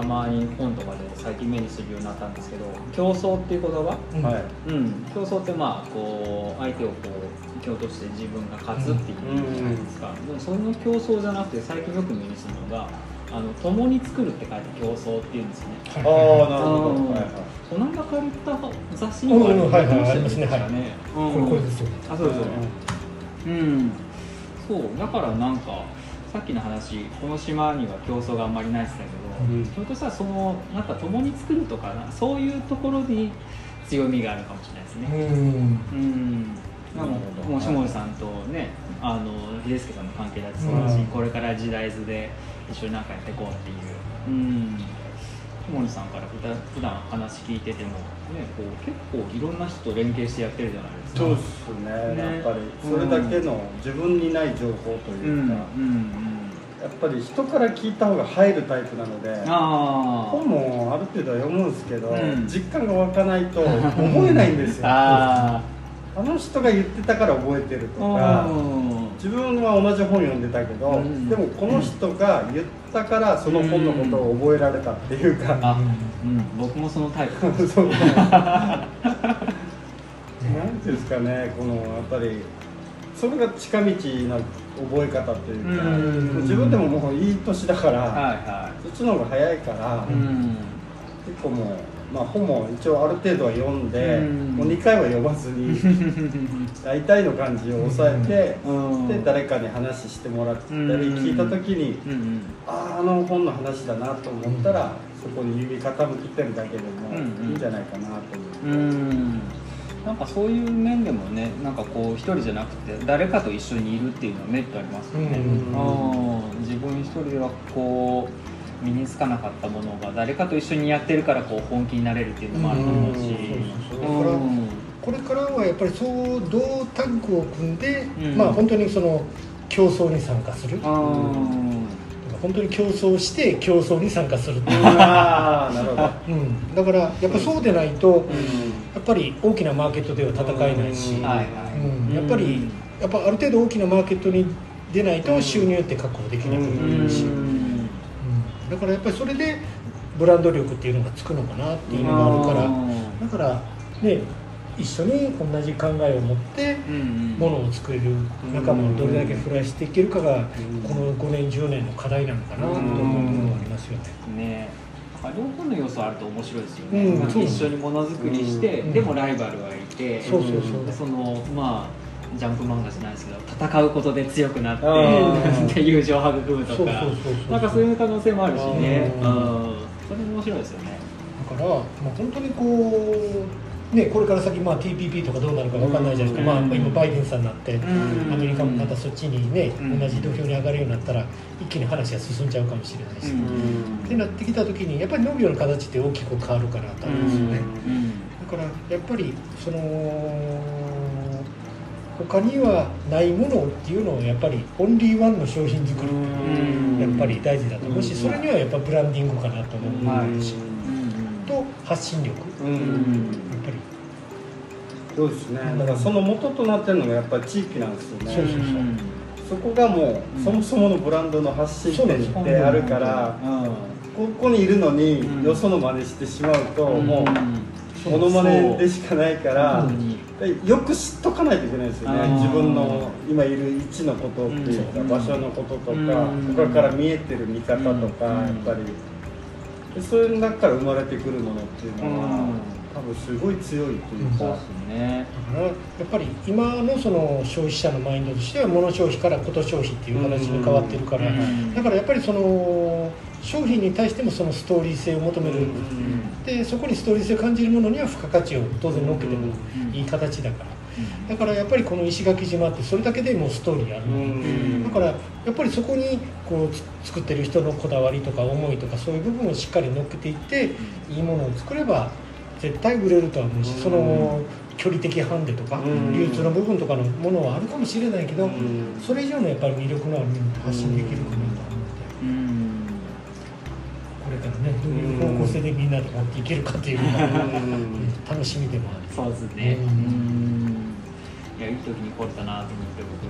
たまに本とかで最近目にするようになったんですけど競争っていう言葉、うん。はい。うん、競争ってまあこう相手をこう蹴落として自分が勝つっていうじゃないですか、でもその競争じゃなくて最近よく目にするのが「あの共に作る」って書いて競争っていうんですよねああなるほど。うんはいはい。この間借りた雑誌にもあうんうんはいはいりましたよありますね。はいねこれこれですよあそうですよね。うん。そう。だからなんかさっきの話この島には競争があんまりないって言ったけど、うん。ひょっとしたらそのなんか共に作るとかなそういうところに強みがあるかもしれないですね。うん。うん。なんかなるほど。もうさんとねあの秀介さんの関係だってそうだし、うん。これから時代図で一緒になんかやっていこうっていう。うん下地さんから普段普段話聞いててもねこう結構いろんな人と連携してやってるじゃないですか。そうですね。ね。やっぱりそれだけの自分にない情報とうんいうか、うん。やっぱり人から聞いた方が入るタイプなのであ本もある程度は読むんですけど、うん。実感が湧かないと覚えないんですよ。ああの人が言ってたから覚えてるとあかうん自分は同じ本読んでたけど、うんでもこの人が言ったからその本のことを覚えられたっていうか、あうん。僕もそのタイプ。そう。なんていうんですかねこのやっぱりそれが近道な覚え方というか、うん自分でももういい年だから、はいはそっちの方が早いから、いうん。結構もう、まあ、本も一応ある程度は読んで、うん。もう2回は読まずに 大体の感じを抑えて、うん。で誰かに話してもらったりうん。聞いた時に、うんうん。あああの本の話だなと思ったら、そこに指傾けてるだけでもいいんじゃないかなと思う。うん。なんかそういう面でもねなんかこう一人じゃなくて誰かと一緒にいるっていうのはメリットありますよね、自分一人ではこう身につかなかったものが誰かと一緒にやってるからこう本気になれるっていうのもあると思うし。これからはやっぱりそう同タッグを組んで、うん。まあ本当にその競争に参加する。うん本当に競争して競争に参加する、ああなるほど。うん、だからやっぱそうでないと、うん。やっぱり大きなマーケットでは戦えないし、やっぱりやっぱある程度大きなマーケットに出ないと収入って確保できなくなるし、ううんんだからやっぱりそれでブランド力っていうのがつくのかなっていうのがあるから、だからね一緒に同じ考えを持ってうんものを作れる仲間をどれだけ増やしていけるかがこの5年10年の課題なのかなと思う部分はありますよね。ね両方の要素あると面白いですよね、うん一緒にものづくりして、うん。でもライバルがいて、そうそうそう。でそのまあジャンプ漫画じゃないですけど戦うことで強くなって 友情を育むとかなんかそういう可能性もあるしね。それも面白いですよね。だから、まあ、本当にこう、ね、これから先、まあ、TPP とかどうなるか分かんないじゃないですか、うん。まあ、今バイデンさんになって、うん。アメリカもまたそっちにね、うん。同じ土俵に上がるようになったら一気に話が進んじゃうかもしれないし、うん。ってなってきた時にやっぱり農業の形って大きく変わるかなと思うんですよね、だからやっぱりその他にはないものっていうのをやっぱりオンリーワンの商品作りやっぱり大事だと思うし、うん。それにはやっぱブランディングかなと思う、はい。しうんと発信力。やっぱり。そうですね。だからその元となってるのがやっぱり地域なんですよね。そうそうそう。そこがもう、うん。そもそものブランドの発信点ってあるから、ここにいるのに、うん。よその真似してしまうと、うん。もうそうモノマネでしかないから、よく知っとかないといけないですよね。自分の今いる位置のことっていうか、うん場所のこととか、うん。他から見えてる見方とか、うん。やっぱり。でそういう中から生まれてくるものっていうのは、うん。多分すごい強いというか。そうで、すね。だからやっぱり今のその消費者のマインドとしては物消費からこと消費っていう形に変わってるから、うん。だからやっぱりその商品に対してもそのストーリー性を求める、でそこにストーリー性を感じるものには付加価値を当然乗っけてもいい形だから、だからやっぱりこの石垣島ってそれだけでもうストーリーある、うん。だからやっぱりそこにこうつ作ってる人のこだわりとか思いとかそういう部分をしっかり乗っけていっていいものを作れば絶対売れるとは思うし、うん。その距離的ハンデとか、うん。流通の部分とかのものはあるかもしれないけど、うん。それ以上のやっぱり魅力のあるものを発信できるかなどういう方向性でみんなで持っていけるかっていう楽しみでもある。そうですね。ううんいい時に来れたなと思って僕。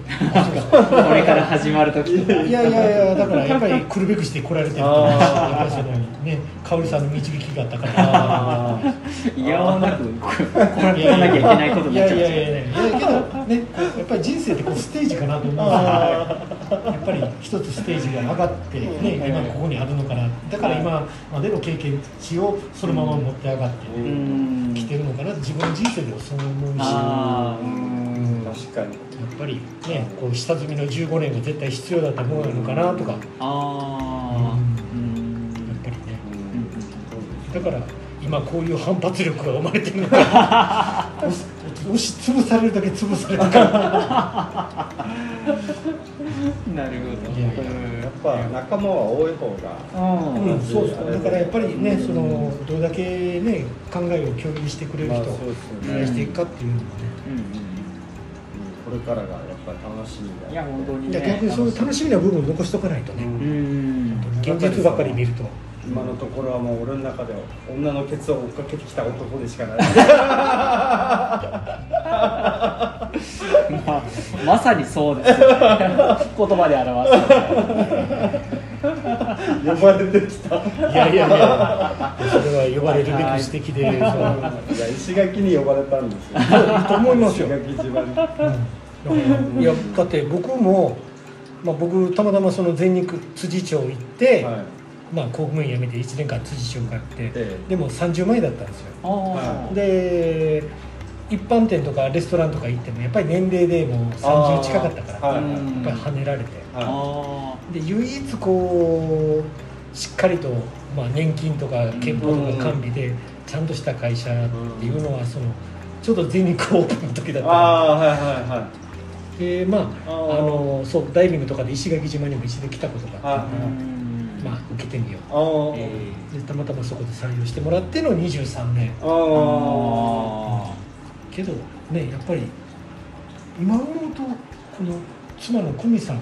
これから始まる時とか。いやいやいやだからやっぱり来るべくして来られてると思うしやっぱりそのね香織さんの導きがあったから。あいやおなく来なきゃいけないことになっちゃいまいやいやいやいやけどねやっぱり人生ってこうステージかなと思うんですよ。やっぱり一つステージが上がってね今ここにあるのかなだから今までの経験値をそのまま持って上がってきてるのかな自分の人生でもそう思うし確かに。っぱりねこう下積みの15年が絶対必要だったものなのかなとか。やっあー。うん。ぱりね。うん。だから今こういう反発力が生まれてるのか。押し潰されるだけ潰されたからなるほど。いやっぱ仲間は多い方が。うん。うん、そうそうだからやっぱりねそのどれだけね考えを共有してくれる人をまあしていくかっていうのもね。うんうんこれからがやっぱり楽しみだいや本当にね逆にそういう楽しみ。な部分を残しとかないとね、うん。うん。現実ばっかり見ると。今のところはもう俺の中では女のケツを追っかけてきた男でしかない。まあ、まさにそうですよね。言葉で表す呼ばれてきた。いやいやいやそれは呼ばれるべき素敵で、いや石垣に呼ばれたんですよ。いいと思いますよ。石垣島にいやだって僕も、まあ、僕たまたまその全日空辻町行って、はい。まあ、公務員辞めて1年間辻町通って、えでも30枚だったんですよ。で一般店とかレストランとか行ってもやっぱり年齢でもう30近かったから、はいやっぱり跳ねられて。はあで唯一こうしっかりと、まあ、年金とか憲法とか完備でちゃんとした会社っていうのはそのちょうど全日空オープンの時だいった。ああはいはいはい。でまああのそうダイビングとかで石垣島にも一度来たことがあってーうはん。まあ受けてみよう。でたまたまそこで採用してもらっての23年。ああけどねやっぱり今思うとこの妻の久美さん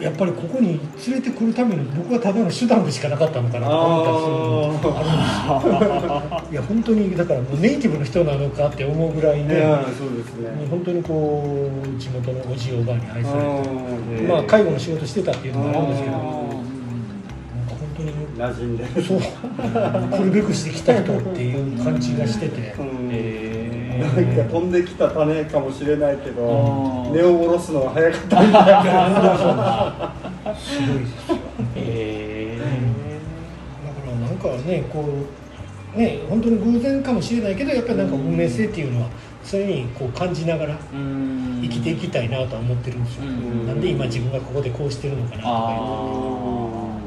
やっぱりここに連れてくるために僕はただの手段でしかなかったのかなと思ったりするのもあるんですよ。いや本当にだからもうネイティブの人なのかって思うぐらいね。ね。本当にこう地元のおじいおばあに愛されてうんまあ介護の仕事してたっていうのもあるんですけど。あなんか本当に。馴染んでそう。来るべくしてきた人っていう感じがしてて。うん。えなんか飛んできた種かもしれないけど根を下ろすのが早かったみたいな。すごいですよえだからなんかねこうね本当に偶然かもしれないけどやっぱりなんか運命性っていうのはそういうふうにこう感じながらうん。生きていきたいなとは思ってるんですよ、うん。なんで今自分がここでこうしてるのかなとかいうあ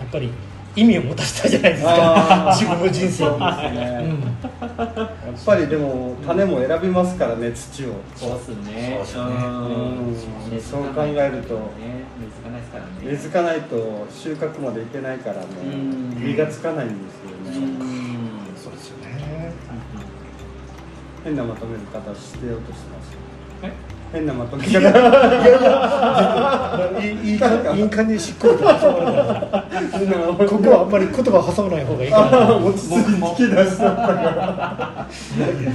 やっぱり意味を持たせたいじゃないですか。自分の人生に、ねうん、やっぱりでも種も選びますからね土を。そうっすね。そううん。うん。そう考えると。ね水がないですからね。根付かないと収穫までいけないからね。うん。実がつかないんですよね。うんそうですよね。変なまとめ方してようとしてますえ変なまとめ。方いいいいかいい感じでしっかりと挟まるからここはあんまり言葉挟まない方がいいから落ち着いてきだしちゃったから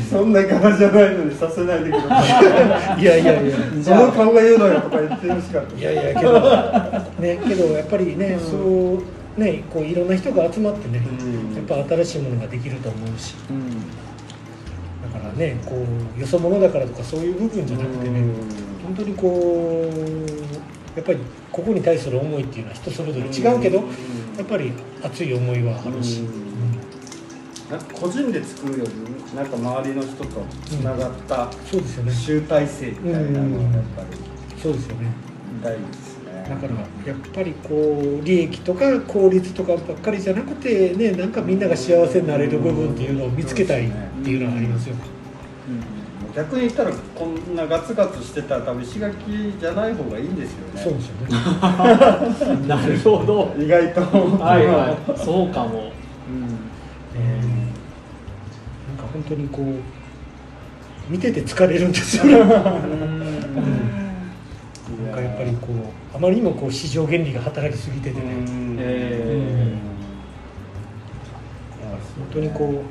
そんな柄じゃないのにさせないでくださいいやいやいやその顔が言うのよとか言ってほしかったいやいやけどねけどやっぱりね、そうねこういろんな人が集まってね、うんやっぱ新しいものができると思うしうんからねこうよそ者だからとかそういう部分じゃなくてね、本当にこうやっぱりここに対する思いっていうのは人それぞれ違うけど、うん。やっぱり熱い思いはあるし、なんか個人で作るよりなんか周りの人とつながった集大成みたいなのがやっぱりそうですよね。大事です。ねだからやっぱりこう利益とか効率とかばっかりじゃなくてねなんかみんなが幸せになれる部分っていうのを見つけたいっていうのはありますよ、逆に言ったらこんなガツガツしてたら多分石垣じゃない方がいいんですよね。そうですよね。なるほど。意外と。はいはい。そうかも。うん。え。ーなんか本当にこう見てて疲れるんですよね。なんかやっぱりこうあまりにもこう市場原理が働きすぎててね、うん。え本当にこ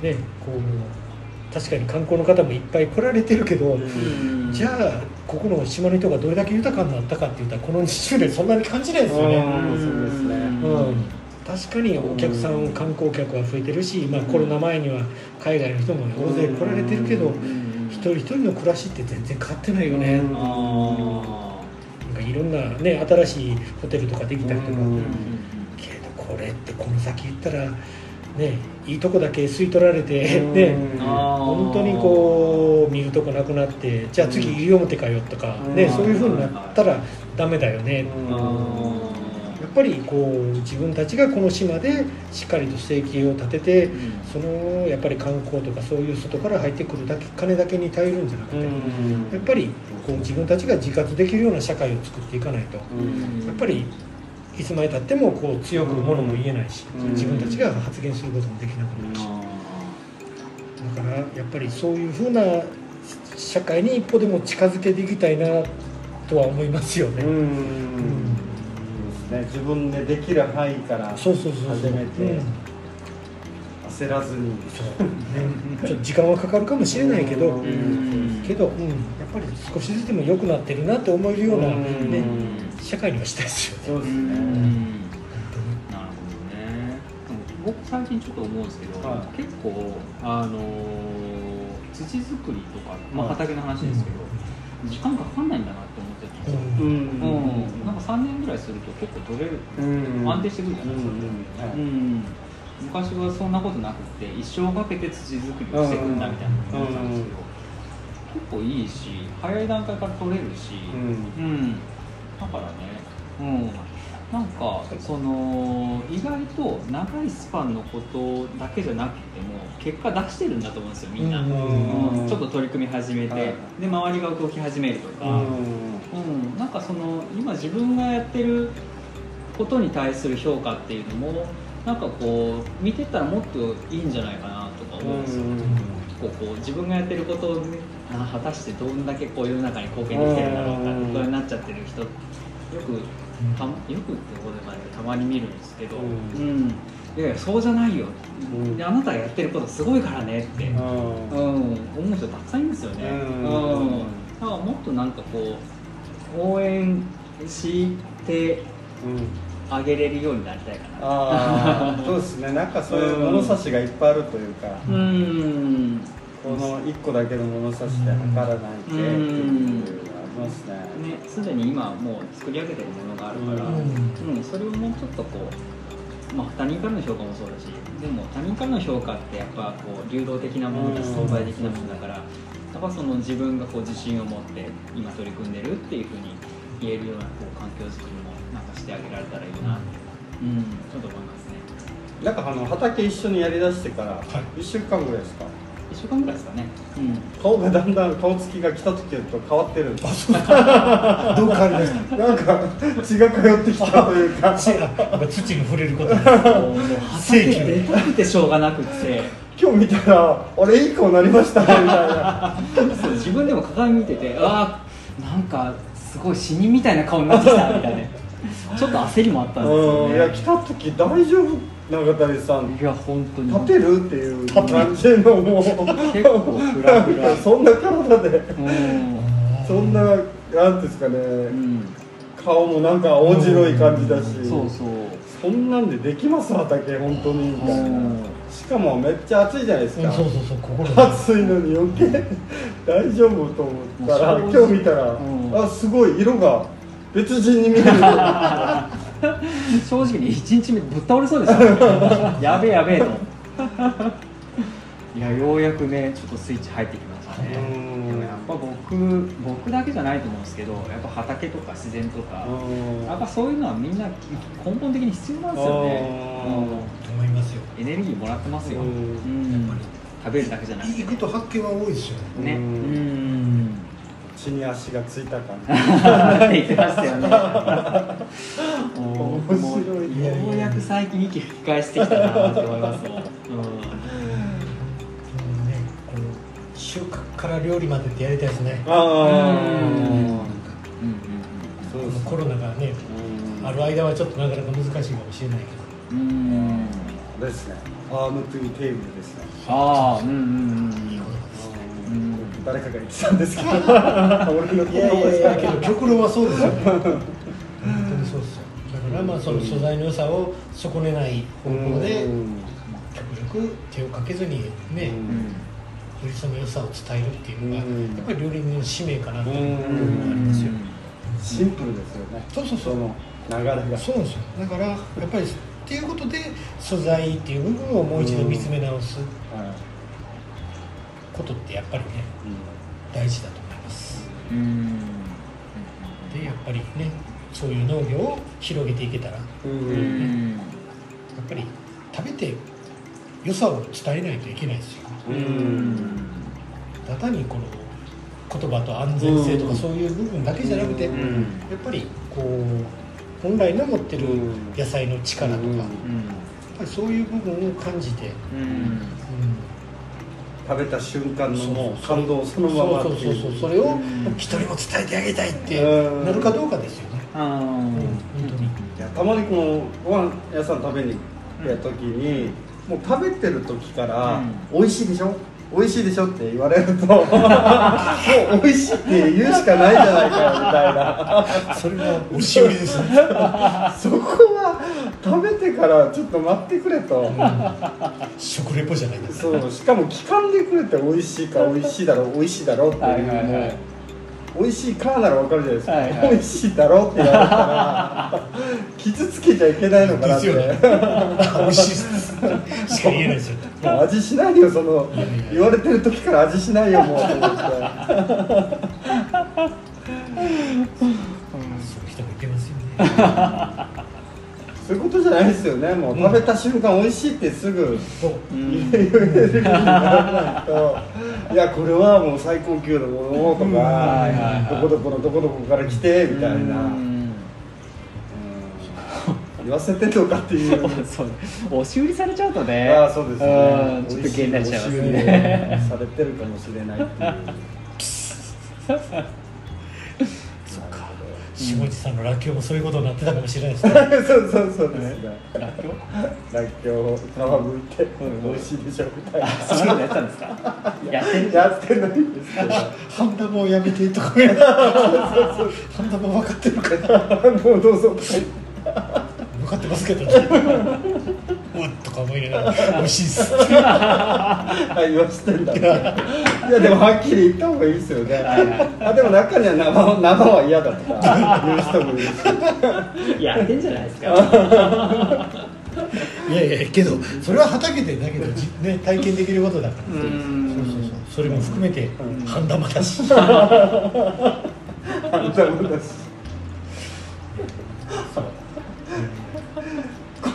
うねこう確かに観光の方もいっぱい来られてるけど、うん。じゃあここの島の人がどれだけ豊かになったかって言ったらこの20年そんなに感じないですよね。うん。そうですね。うん。確かにお客さん、観光客は増えてるし、まあ、コロナ前には海外の人も大勢来られてるけど、一人一人の暮らしって全然変わってないよね、いろんなね新しいホテルとかできたりとか、うんけどこれってこの先言ったらねいいとこだけ吸い取られて、うん。ね。あ本当にこう見るとこなくなってじゃあ次西表かよとか、ねうん。そういうふうになったらダメだよね、ぱりこう自分たちがこの島でしっかりと生計を立ててそのやっぱり観光とかそういう外から入ってくるだけ金だけに頼るんじゃなくて、やっぱりこう自分たちが自活できるような社会を作っていかないとやっぱりいつまでたってもこう強くものも言えないしうん。自分たちが発言することもできなくなるし。だからやっぱりそういうふうな社会に一歩でも近づけていきたいなとは思いますよね。うん自分でできる範囲からそうそうそうそう。始めてうん。焦らずに。ちょっと時間はかかるかもしれないけど、うん。けど、うん、やっぱり少しずつでも良くなってるなって思えるような、うん。ね、社会にはしたいですよね。そうですね。うん。なるほどね。僕最近ちょっと思うんですけど、はい。結構あのー土作りとか、まあ、はい。畑の話ですけど、時間かかんないんだなって思ってたんですよ、うん。うん。なんか3年ぐらいすると結構取れる、うん。安定してくるじゃないですか、うんうん昔はそんなことなくて一生かけて土作りをしていくんだみたいな思ってたんですけど、結構いいし早い段階から取れるし、うん。うん、だからね、うん、なんかその意外と長いスパンのことだけじゃなくても結果出してるんだと思うんですよみんな、うん。うん。ちょっと取り組み始めて、はい。で周りが動き始めるとか、うん。うん、なんかその今自分がやってることに対する評価っていうのもなんかこう見てたらもっといいんじゃないかなとか思うんですよ、こうこう自分がやってることを、ね、あ果たしてどんだけこう世の中に貢献できてるんだろうかうん。こうになっちゃってる人よくたよくってことでもないけどたまに見るんですけど、ううん。いやいやそうじゃないよ、うん。であなたがやってることすごいからねって、うん。うん。思う人たくさんいるんですよね、うん。うん。だからもっとなんかこう応援してあげれるようになりたいかな。ああそうですね。なんかそういう物差しがいっぱいあるというか、うん。この一個だけの物差しで測らないでっていうますね。ねすでに今もう作り上げてるものがあるから、ううんそれをもうちょっとこう、まあ、他人からの評価もそうだしでも他人からの評価ってやっぱこう流動的なものだしうん相対的なものだからやっぱその自分がこう自信を持って今取り組んでるっていうふうに言えるようなこう環境づくりもなんかしてあげられたらいいなって、うん、ちょっと思いますねなんかあの畑一緒にやりだしてからはい1週間ぐらいですか？1週間ぐらいですかね、うん、顔がだんだん顔つきが来た時と変わってる。どう変わりました？なんか血が通ってきたというか。土に触れることでもう正規畑出たくてしょうがなくって。今日見たら俺いい顔なりましたねみたいな。そう自分でも鏡見てて ああなんかすごい死人みたいな顔になってきたみたいな。ちょっと焦りもあったんですよね。うんいや来た時大丈夫永谷さん。いや本当に。立てるっていう。感じのもう結構フラフラ。そんな体で。うん。そんななんていうんですかね、うん。顔もなんか青白い感じだし、そうそう。そんなんでできます畑本当に。みたいなうん。しかもめっちゃ暑いじゃないですか、うんそうそうそう心が。暑いのに余計。大丈夫と思ったら今日見たら、うん。あすごい色が別人に見える 正直に1日目ぶっ倒れそうでしたね。やべえやべえと。いやようやくねちょっとスイッチ入ってきましたね。うん。でもやっぱ僕僕だけじゃないと思うんですけどやっぱ畑とか自然とか、やっぱそういうのはみんな根本的に必要なんですよね、思いますよ。うんエネルギーもらってますよ、うん。うん。食べるだけじゃなくて。行くと発見は多いですよね。ね。う血に足がついた感じ。って言ってましたよね。もう面白いようやく最近息吹き返してきたなって思いますもん、うん。うんねこの収穫から料理までってやりたいですね。ああうん。そうですコロナがねうん。ある間はちょっとなかなか難しいかもしれないけどうん。ですね farm to table ですねああうん。うん。うん。うん誰かが言ってたんですけど。俺のいやいやいや。けど極論はそうですよ。ね 本当にそうですよ。だからまあその素材の良さを損ねない方向で極力手をかけずにねよりその良さを伝えるっていうのがやうん。っぱり料理人の使命かなとういうのがありますよ。シンプルですよね。そうそうそう。その流れが。そうなんですよ。だからやっぱりっていうことで素材っていう部分をもう一度見つめ直す。はいことってやっぱりね大事だと思います。うん。でやっぱりねそういう農業を広げていけたらやうん。ううんんっぱり食べて良さを伝えないといけないですよ。うん。ただ単にこの言葉と安全性とかそういう部分だけじゃなくて、うん。やっぱりこう本来の持ってる野菜の力とか、うん。やっぱりそういう部分を感じて、うん。うん食べた瞬間の感動そのままそうそうそう。それを一人も伝えてあげたいってなるかどうかですよね、あうん、本当にいやたまにこのご飯屋さん食べに行った時に、もう食べてる時から「美味しいでしょ？美味しいでしょ」って言われると もう美味しいって言うしかないじゃないかよみたいな。それが押し売りですね。そこは食べてからちょっと待ってくれと、食レポじゃないですそうしかも聞かんでくれて美味しいか 美味しいだろう美味しいだろうっていう、はいはいはい。もう美味しいかなら分かるじゃないですか、はいはい。美味しいだろうって言われたら 傷つけちゃいけないのかなって。ね。美味しいしか言えないですよ。もう味しないよその言われてる時から味しないよもう。と思ってそういう人もいてますよねそういうことじゃないですよね。もう食べた瞬間美味しいってすぐ。そう。うん。言えるようにならないと。いやこれはもう最高級のものとか、どこどこのどこどこから来てみたいな、言わせてんのかっていう。そう。押し売りされちゃうとね。ああそうですね。うん。ちょっと気になっちゃいますね。されてるかもしれないっていう 下地さんのらっきょうもそういうことになってたかもしれないですね。そうそうそうですね。らっきょう？らっきょう。を皮むいて美味しいでしょ？みたいなそういうのやったんですかやってるやってないんですけど半玉をやめてとか半玉分かってるから もうどうぞ。分かってますけどねうっとか思いながら 美味しいっす。あ言わしてんだ。いやでもはっきり言った方がいいですよね。あでも中には生生は嫌だとか言う人もいるし。やってんじゃないですか。いやいやけどそれは畑でだけどじね体験できることだから。そううん。そうそうそれも含めて半玉だし。あんたもだし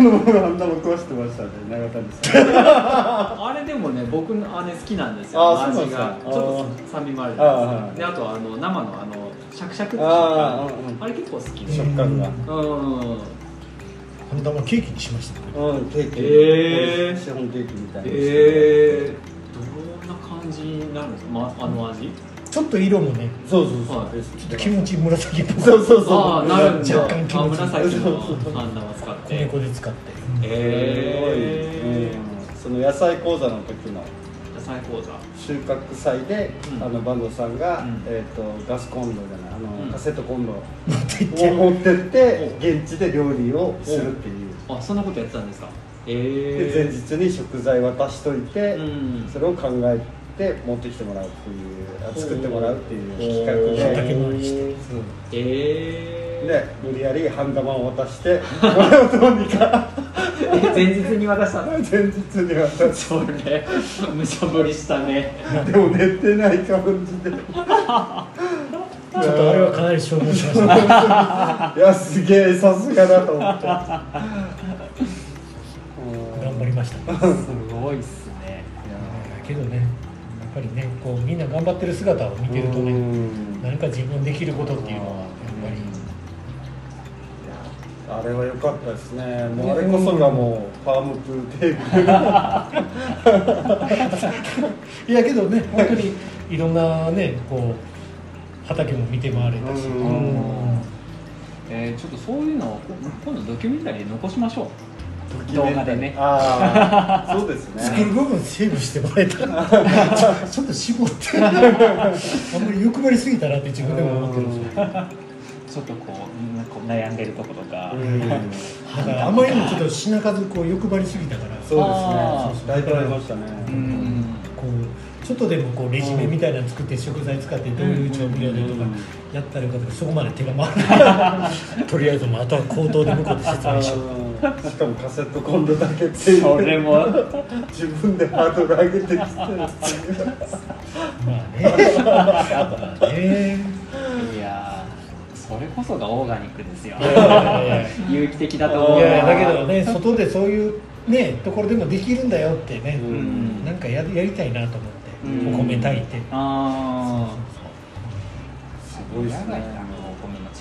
のままあんなも食わしてましたね永谷さん。あれでもね僕の姉好きなんですよ。あ味がちょっと酸味もあるじあーゃないですはい。かであとあの生のあのシャクシャクっていうああれ結構好きで。食感が。うん。半玉ケーキにしましたね。うんケーキ。へー。シフォンケーキみたいな。えー、どんな感じになるんですか、ま、あの味？ちょっと色もねそうそうそう、はいちょっと気持ち紫っぽく。そうそうそう。ああなるんだ。若干気あ持ち紫のハンダを使って米粉で使ってへうんその野菜講座の時の野菜講座。収穫祭で、うん。あの坂東さんが、うん。えー、とガスコンロじゃないあの、うん。カセットコンロ持っていって。を持ってって現地で料理をするっていう。あそんなことやってたんですか。でえ前日に食材渡しといて、うん。それを考えて持ってきてもらうっていうあ作ってもらうっていう企画畑で。回りしてそうえで無理やりハンダマを渡してこれをどうにか。ー、前日に渡した。の前日に渡してそれ無茶ぶりしたね。でも寝てない感じで。ちょっとあれはかなり消耗しました。ねいやすげえさすがだと思って。頑張りました。ね すごいっすね。けどねぱりねこうみんな頑張ってる姿を見てるとね何か自分できることっていうのはやっぱり。あれは良かったですね。もうあれこそがもうファームプーテーブル いやけどね本当にいろんなねこう畑も見て回れたし、うん。えー、ちょっとそういうのをこ今度ドキュメンタリーで残しましょう動画でね。ああ そうです作ねる部分セーブしてもらえた。らちょちょっと絞って。あんまり欲張りすぎたなって自分でも思ってるんですよちょっとこうなんかこう悩んでるとことか、うん。だからあまりにもちょっと品数こう欲張りすぎたから。そうですね。だいぶありましたね。うんこうちょっとでもこうレジュメみたいなの作って食材使ってどういう調味料でとかやったらよかったけどそこまで手が回らない。とりあえずもうあとは口頭で向こうで説明しよう しかもカセットコンロだけっていう。それも。自分でハードル上げてきてまあねねいやーそれこそがオーガニックですよ。有機的だと思ういやだけどね外でそういうねところでもできるんだよってね、うん。なんかややりたいなと思って、うん。お米炊いて、あすあごいですね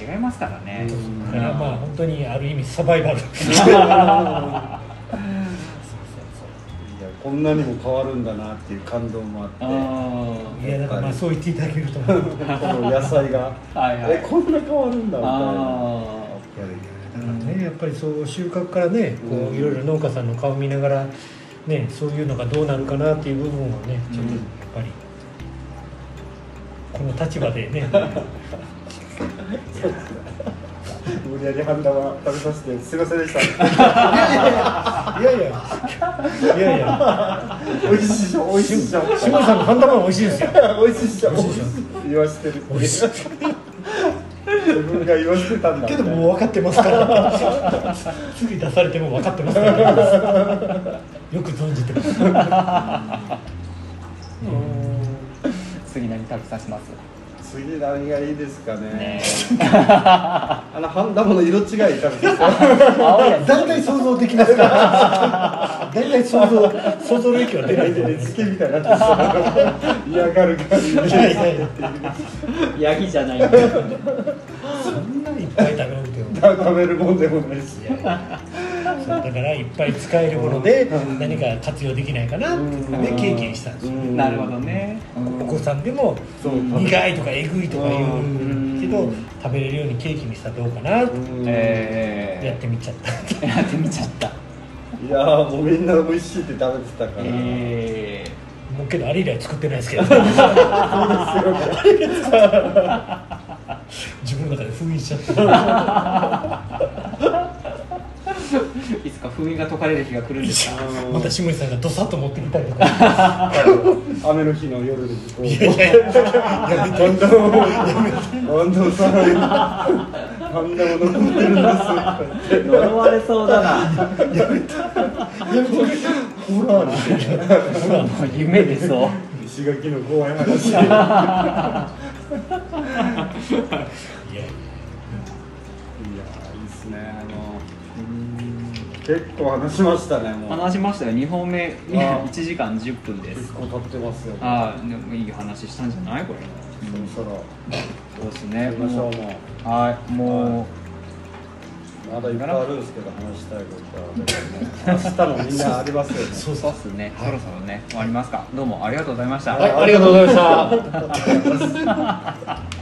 違いますからね、うん。だからまあ本当にある意味サバイバル。いやこん。なにも変わるん。だなっていう感動もあってあいやだからまあそう言っていただけると思うこの野菜があはいはいえこん。な変わるん。だみたいなねやっぱりそう収穫からねこうん。ういろいろ農家さん。の顔見ながらねそういうのがどうなるかなっていう部分をねちょっとやっぱりこの立場でね無理やり半玉食べさせてすいませんでした。いやいや。いやいや。美味しいでしょ。美味しいでしょ。下村さんの半玉は美味しいですよ。美味しいでしょ。美味しいでしょ。言わしてる美味しい自分が言わしてたんだ。けどもう分かってますから。次出されても分かってますから。よく存じてます次何食べさせます？次何がいいですかね。ね。あの半玉の色違い食べて青いやつ大体想像できますから。大体想像想像の域は出ないと思います漬けみたいになってさ嫌がる感じでヤギじゃない。そんないっぱい食べなくても食べるもんでもないしだからいっぱい使えるもので何か活用できないかなっていうで経験したんですよ。なるほどね。お子さんでもそう。苦いとかえぐいとか言うけどうん。食べれるようにケーキにしたらどうかなってえー。やってみちゃった。やってみちゃった。いやーもうみんな美味しいって食べてたから、えもうけどあれ以来作ってないですけど。自分の中で封印しちゃった。ー いつか封印が解かれる日が来るんですかまた下地さんがどさっと持ってきたりとか。雨の日の夜でこう。いやいや。いややめてワンダムワンダムさんワンダム残ってるんです呪われそうだなほらもう夢でそう石垣の怖い話いやいやいいですねあの結構話しましたねもう。話しましたよ。2本目あー1時間10分です。結構経ってますよ。ああでもいい話したんじゃない？これ。そろそろ。そうですね。やりましょうもう。はい。もまだいっぱいあるんですけど話したいことは。明日もみんなありますよね。う そうっすね。そろそろね終わりますか。どうもありがとうございました。はいありがとうございました